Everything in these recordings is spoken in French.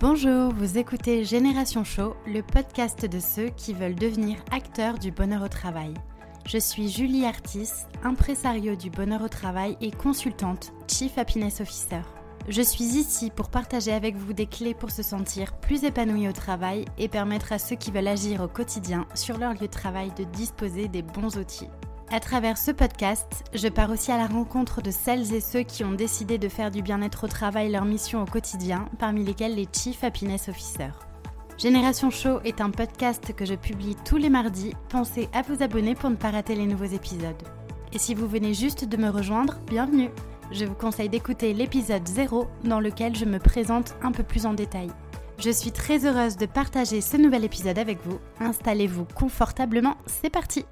Bonjour, vous écoutez Génération Show, le podcast de ceux qui veulent devenir acteurs du bonheur au travail. Je suis Julie Artis, impresario du bonheur au travail et consultante Chief Happiness Officer. Je suis ici pour partager avec vous des clés pour se sentir plus épanoui au travail et permettre à ceux qui veulent agir au quotidien sur leur lieu de travail de disposer des bons outils. À travers ce podcast, je pars aussi à la rencontre de celles et ceux qui ont décidé de faire du bien-être au travail leur mission au quotidien, parmi lesquels les Chief Happiness Officers. Génération Show est un podcast que je publie tous les mardis. Pensez à vous abonner pour ne pas rater les nouveaux épisodes. Et si vous venez juste de me rejoindre, bienvenue Je vous conseille d'écouter l'épisode 0 dans lequel je me présente un peu plus en détail. Je suis très heureuse de partager ce nouvel épisode avec vous. Installez-vous confortablement, c'est parti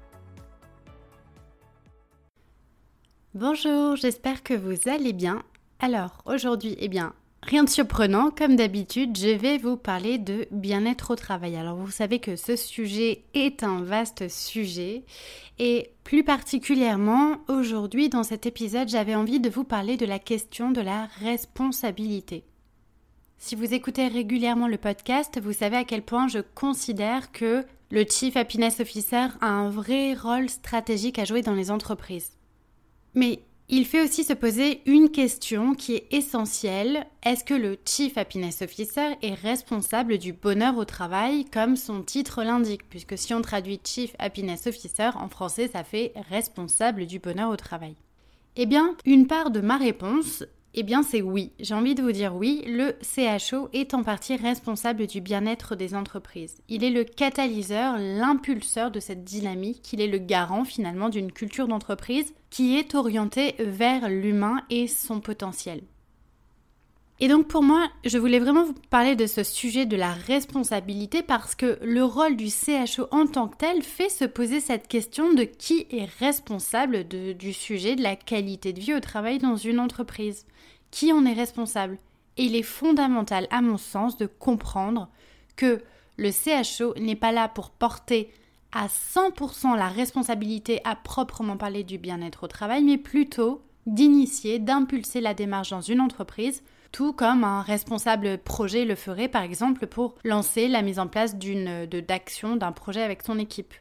Bonjour, j'espère que vous allez bien. Alors, aujourd'hui, eh bien, rien de surprenant, comme d'habitude, je vais vous parler de bien-être au travail. Alors, vous savez que ce sujet est un vaste sujet et plus particulièrement, aujourd'hui, dans cet épisode, j'avais envie de vous parler de la question de la responsabilité. Si vous écoutez régulièrement le podcast, vous savez à quel point je considère que le Chief Happiness Officer a un vrai rôle stratégique à jouer dans les entreprises. Mais il fait aussi se poser une question qui est essentielle. Est-ce que le Chief Happiness Officer est responsable du bonheur au travail comme son titre l'indique? Puisque si on traduit Chief Happiness Officer en français, ça fait responsable du bonheur au travail. Eh bien, une part de ma réponse eh bien, c'est oui. J'ai envie de vous dire oui. Le CHO est en partie responsable du bien-être des entreprises. Il est le catalyseur, l'impulseur de cette dynamique. Il est le garant finalement d'une culture d'entreprise qui est orientée vers l'humain et son potentiel. Et donc pour moi, je voulais vraiment vous parler de ce sujet de la responsabilité parce que le rôle du CHO en tant que tel fait se poser cette question de qui est responsable du sujet de la qualité de vie au travail dans une entreprise. Qui en est responsable? Et il est fondamental à mon sens de comprendre que le CHO n'est pas là pour porter à 100% la responsabilité à proprement parler du bien-être au travail, mais plutôt d'initier, d'impulser la démarche dans une entreprise tout comme un responsable projet le ferait par exemple pour lancer la mise en place d'une d'action d'un projet avec son équipe.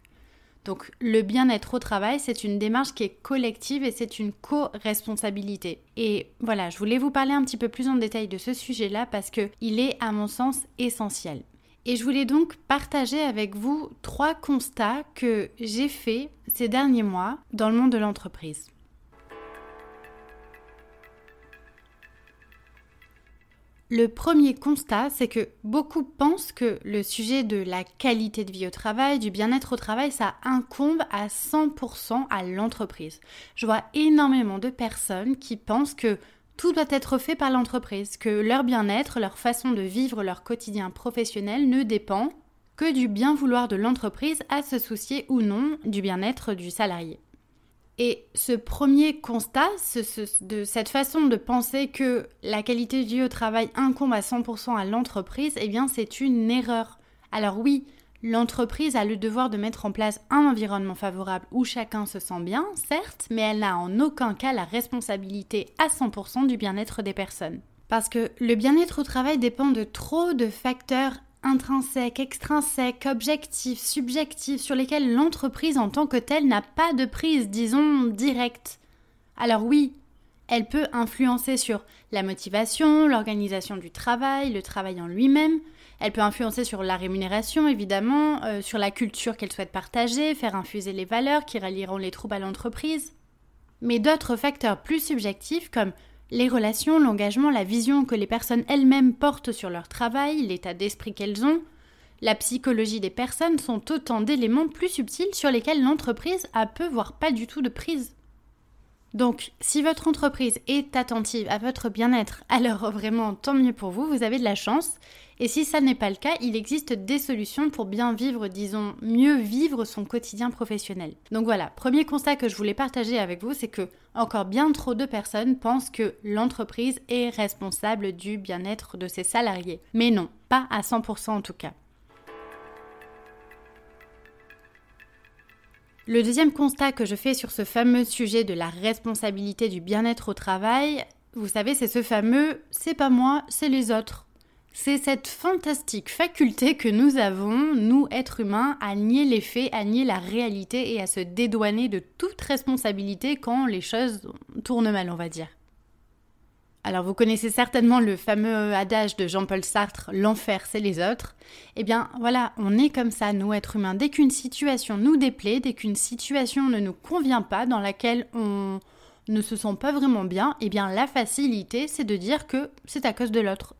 Donc le bien-être au travail, c'est une démarche qui est collective et c'est une co-responsabilité. Et voilà, je voulais vous parler un petit peu plus en détail de ce sujet-là parce que il est à mon sens essentiel. Et je voulais donc partager avec vous trois constats que j'ai faits ces derniers mois dans le monde de l'entreprise. Le premier constat, c'est que beaucoup pensent que le sujet de la qualité de vie au travail, du bien-être au travail, ça incombe à 100% à l'entreprise. Je vois énormément de personnes qui pensent que tout doit être fait par l'entreprise, que leur bien-être, leur façon de vivre leur quotidien professionnel ne dépend que du bien vouloir de l'entreprise à se soucier ou non du bien-être du salarié. Et ce premier constat, de cette façon de penser que la qualité de vie au travail incombe à 100% à l'entreprise, eh bien c'est une erreur. Alors oui, l'entreprise a le devoir de mettre en place un environnement favorable où chacun se sent bien, certes, mais elle n'a en aucun cas la responsabilité à 100% du bien-être des personnes. Parce que le bien-être au travail dépend de trop de facteurs intrinsèques, extrinsèques, objectifs, subjectifs, sur lesquels l'entreprise en tant que telle n'a pas de prise, disons, directe. Alors oui, elle peut influencer sur la motivation, l'organisation du travail, le travail en lui-même. Elle peut influencer sur la rémunération, évidemment, euh, sur la culture qu'elle souhaite partager, faire infuser les valeurs qui rallieront les troupes à l'entreprise. Mais d'autres facteurs plus subjectifs, comme les relations, l'engagement, la vision que les personnes elles-mêmes portent sur leur travail, l'état d'esprit qu'elles ont, la psychologie des personnes sont autant d'éléments plus subtils sur lesquels l'entreprise a peu voire pas du tout de prise. Donc, si votre entreprise est attentive à votre bien-être, alors vraiment tant mieux pour vous, vous avez de la chance. Et si ça n'est pas le cas, il existe des solutions pour bien vivre, disons, mieux vivre son quotidien professionnel. Donc voilà, premier constat que je voulais partager avec vous, c'est que encore bien trop de personnes pensent que l'entreprise est responsable du bien-être de ses salariés. Mais non, pas à 100% en tout cas. Le deuxième constat que je fais sur ce fameux sujet de la responsabilité du bien-être au travail, vous savez, c'est ce fameux c'est pas moi, c'est les autres. c'est cette fantastique faculté que nous avons, nous êtres humains, à nier les faits, à nier la réalité et à se dédouaner de toute responsabilité quand les choses tournent mal, on va dire. Alors vous connaissez certainement le fameux adage de Jean-Paul Sartre, l'enfer c'est les autres. Eh bien voilà, on est comme ça, nous êtres humains. Dès qu'une situation nous déplaît, dès qu'une situation ne nous convient pas, dans laquelle on ne se sent pas vraiment bien, eh bien la facilité c'est de dire que c'est à cause de l'autre.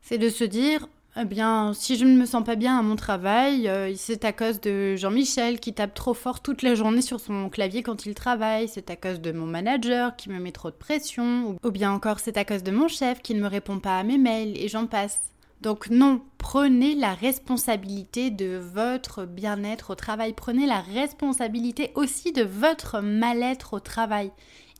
C'est de se dire, eh bien, si je ne me sens pas bien à mon travail, euh, c'est à cause de Jean-Michel qui tape trop fort toute la journée sur son clavier quand il travaille, c'est à cause de mon manager qui me met trop de pression, ou, ou bien encore c'est à cause de mon chef qui ne me répond pas à mes mails, et j'en passe. Donc non, prenez la responsabilité de votre bien-être au travail, prenez la responsabilité aussi de votre mal-être au travail.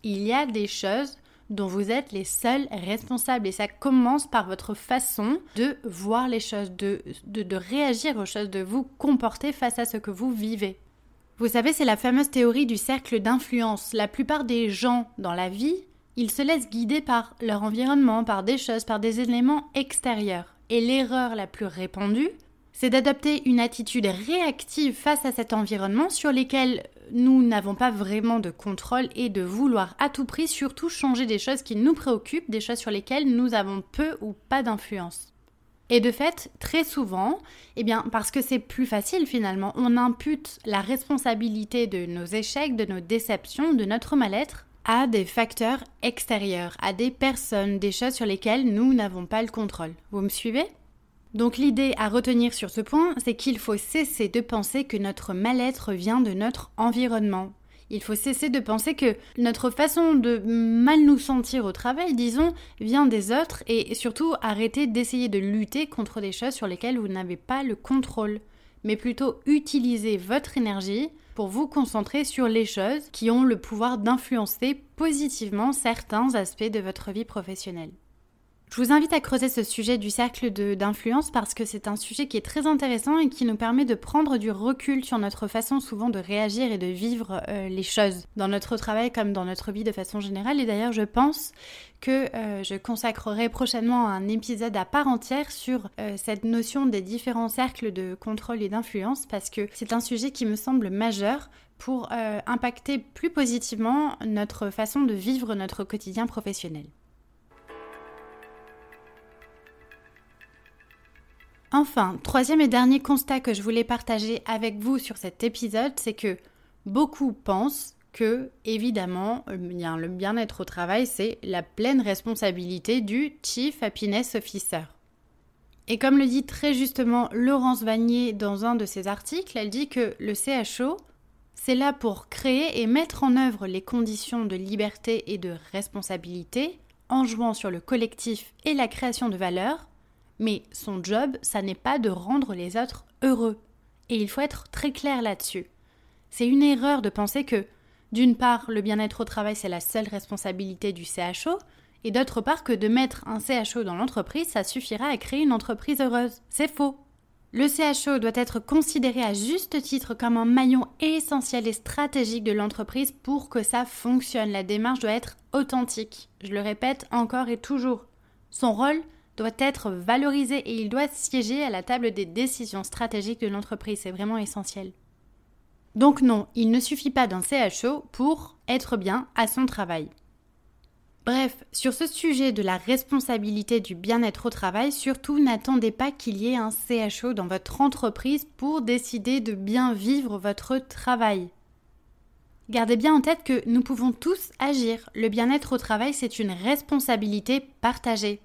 Il y a des choses dont vous êtes les seuls responsables. Et ça commence par votre façon de voir les choses, de, de, réagir aux choses, de vous comporter face à ce que vous vivez. Vous savez, c'est la fameuse théorie du cercle d'influence. La plupart des gens dans la vie, ils se laissent guider par leur environnement, par des choses, par des éléments extérieurs. Et l'erreur la plus répandue, c'est d'adopter une attitude réactive face à cet environnement sur lequel nous n'avons pas vraiment de contrôle et de vouloir à tout prix surtout changer des choses qui nous préoccupent, des choses sur lesquelles nous avons peu ou pas d'influence. Et de fait, très souvent, eh bien, parce que c'est plus facile finalement, on impute la responsabilité de nos échecs, de nos déceptions, de notre mal-être à des facteurs extérieurs, à des personnes, des choses sur lesquelles nous n'avons pas le contrôle. Vous me suivez? Donc l'idée à retenir sur ce point, c'est qu'il faut cesser de penser que notre mal-être vient de notre environnement. Il faut cesser de penser que notre façon de mal nous sentir au travail, disons, vient des autres et surtout arrêter d'essayer de lutter contre des choses sur lesquelles vous n'avez pas le contrôle, mais plutôt utiliser votre énergie pour vous concentrer sur les choses qui ont le pouvoir d'influencer positivement certains aspects de votre vie professionnelle. Je vous invite à creuser ce sujet du cercle d'influence parce que c'est un sujet qui est très intéressant et qui nous permet de prendre du recul sur notre façon souvent de réagir et de vivre euh, les choses dans notre travail comme dans notre vie de façon générale. Et d'ailleurs, je pense que euh, je consacrerai prochainement un épisode à part entière sur euh, cette notion des différents cercles de contrôle et d'influence parce que c'est un sujet qui me semble majeur pour impacter plus positivement notre façon de vivre notre quotidien professionnel. Enfin, troisième et dernier constat que je voulais partager avec vous sur cet épisode, c'est que beaucoup pensent que, évidemment, euh, le bien-être au travail, c'est la pleine responsabilité du Chief Happiness Officer. Et comme le dit très justement Laurence Vanier dans un de ses articles, elle dit que le CHO, c'est là pour créer et mettre en œuvre les conditions de liberté et de responsabilité en jouant sur le collectif et la création de valeur mais son job, ça n'est pas de rendre les autres heureux. Et il faut être très clair là-dessus. C'est une erreur de penser que, d'une part, le bien-être au travail, c'est la seule responsabilité du CHO, et d'autre part que de mettre un CHO dans l'entreprise, ça suffira à créer une entreprise heureuse. C'est faux. Le CHO doit être considéré à juste titre comme un maillon essentiel et stratégique de l'entreprise pour que ça fonctionne. La démarche doit être authentique. Je le répète encore et toujours. Son rôle, doit être valorisé et il doit siéger à la table des décisions stratégiques de l'entreprise. C'est vraiment essentiel. Donc non, il ne suffit pas d'un CHO pour être bien à son travail. Bref, sur ce sujet de la responsabilité du bien-être au travail, surtout n'attendez pas qu'il y ait un CHO dans votre entreprise pour décider de bien vivre votre travail. Gardez bien en tête que nous pouvons tous agir. Le bien-être au travail, c'est une responsabilité partagée.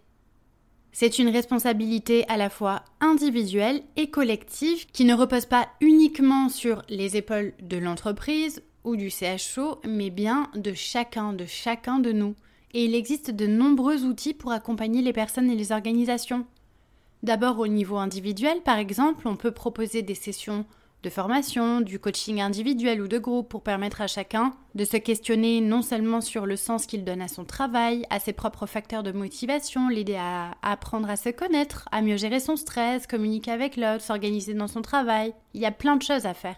C'est une responsabilité à la fois individuelle et collective qui ne repose pas uniquement sur les épaules de l'entreprise ou du CHO, mais bien de chacun, de chacun de nous. Et il existe de nombreux outils pour accompagner les personnes et les organisations. D'abord au niveau individuel, par exemple, on peut proposer des sessions de formation, du coaching individuel ou de groupe pour permettre à chacun de se questionner non seulement sur le sens qu'il donne à son travail, à ses propres facteurs de motivation, l'aider à apprendre à se connaître, à mieux gérer son stress, communiquer avec l'autre, s'organiser dans son travail. Il y a plein de choses à faire.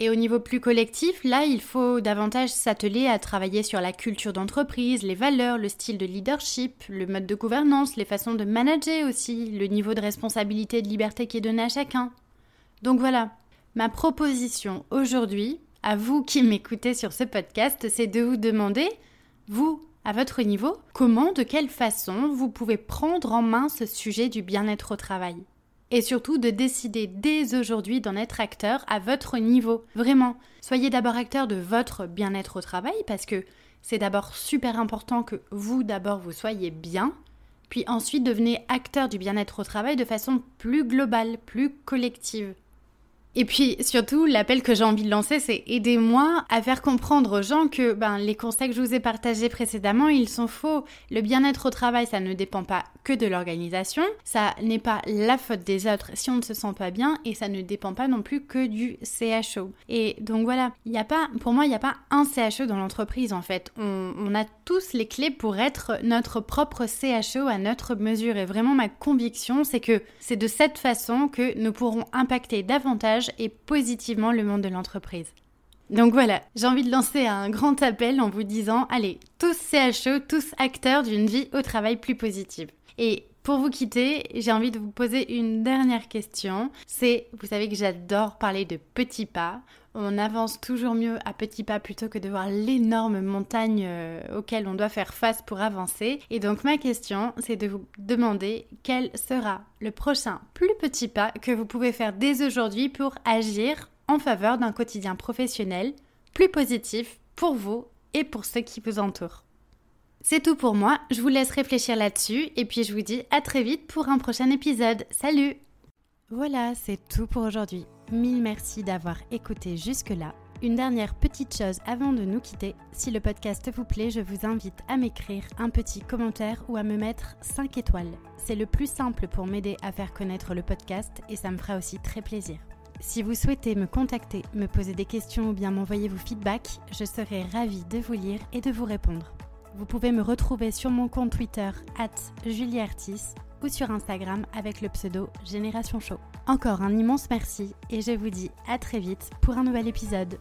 Et au niveau plus collectif, là, il faut davantage s'atteler à travailler sur la culture d'entreprise, les valeurs, le style de leadership, le mode de gouvernance, les façons de manager aussi, le niveau de responsabilité et de liberté qui est donné à chacun. Donc voilà, ma proposition aujourd'hui, à vous qui m'écoutez sur ce podcast, c'est de vous demander, vous, à votre niveau, comment, de quelle façon vous pouvez prendre en main ce sujet du bien-être au travail? Et surtout de décider dès aujourd'hui d'en être acteur à votre niveau. Vraiment, soyez d'abord acteur de votre bien-être au travail parce que c'est d'abord super important que vous d'abord vous soyez bien, puis ensuite devenez acteur du bien-être au travail de façon plus globale, plus collective. Et puis surtout, l'appel que j'ai envie de lancer, c'est aidez-moi à faire comprendre aux gens que ben, les constats que je vous ai partagés précédemment, ils sont faux. Le bien-être au travail, ça ne dépend pas que de l'organisation, ça n'est pas la faute des autres si on ne se sent pas bien, et ça ne dépend pas non plus que du CHO. Et donc voilà, il a pas, pour moi, il n'y a pas un CHO dans l'entreprise en fait. On, on a tous les clés pour être notre propre CHO à notre mesure. Et vraiment, ma conviction, c'est que c'est de cette façon que nous pourrons impacter davantage et positivement le monde de l'entreprise. Donc voilà, j'ai envie de lancer un grand appel en vous disant, allez, tous CHO, tous acteurs d'une vie au travail plus positive. Et pour vous quitter, j'ai envie de vous poser une dernière question. C'est, vous savez que j'adore parler de petits pas. On avance toujours mieux à petits pas plutôt que de voir l'énorme montagne euh, auquel on doit faire face pour avancer. Et donc ma question, c'est de vous demander quel sera le prochain plus petit pas que vous pouvez faire dès aujourd'hui pour agir en faveur d'un quotidien professionnel plus positif pour vous et pour ceux qui vous entourent. C'est tout pour moi, je vous laisse réfléchir là-dessus et puis je vous dis à très vite pour un prochain épisode. Salut Voilà, c'est tout pour aujourd'hui. Mille merci d'avoir écouté jusque-là. Une dernière petite chose avant de nous quitter, si le podcast vous plaît, je vous invite à m'écrire un petit commentaire ou à me mettre 5 étoiles. C'est le plus simple pour m'aider à faire connaître le podcast et ça me fera aussi très plaisir. Si vous souhaitez me contacter, me poser des questions ou bien m'envoyer vos feedbacks, je serai ravie de vous lire et de vous répondre. Vous pouvez me retrouver sur mon compte Twitter, at juliertis, ou sur Instagram avec le pseudo Génération Show. Encore un immense merci et je vous dis à très vite pour un nouvel épisode.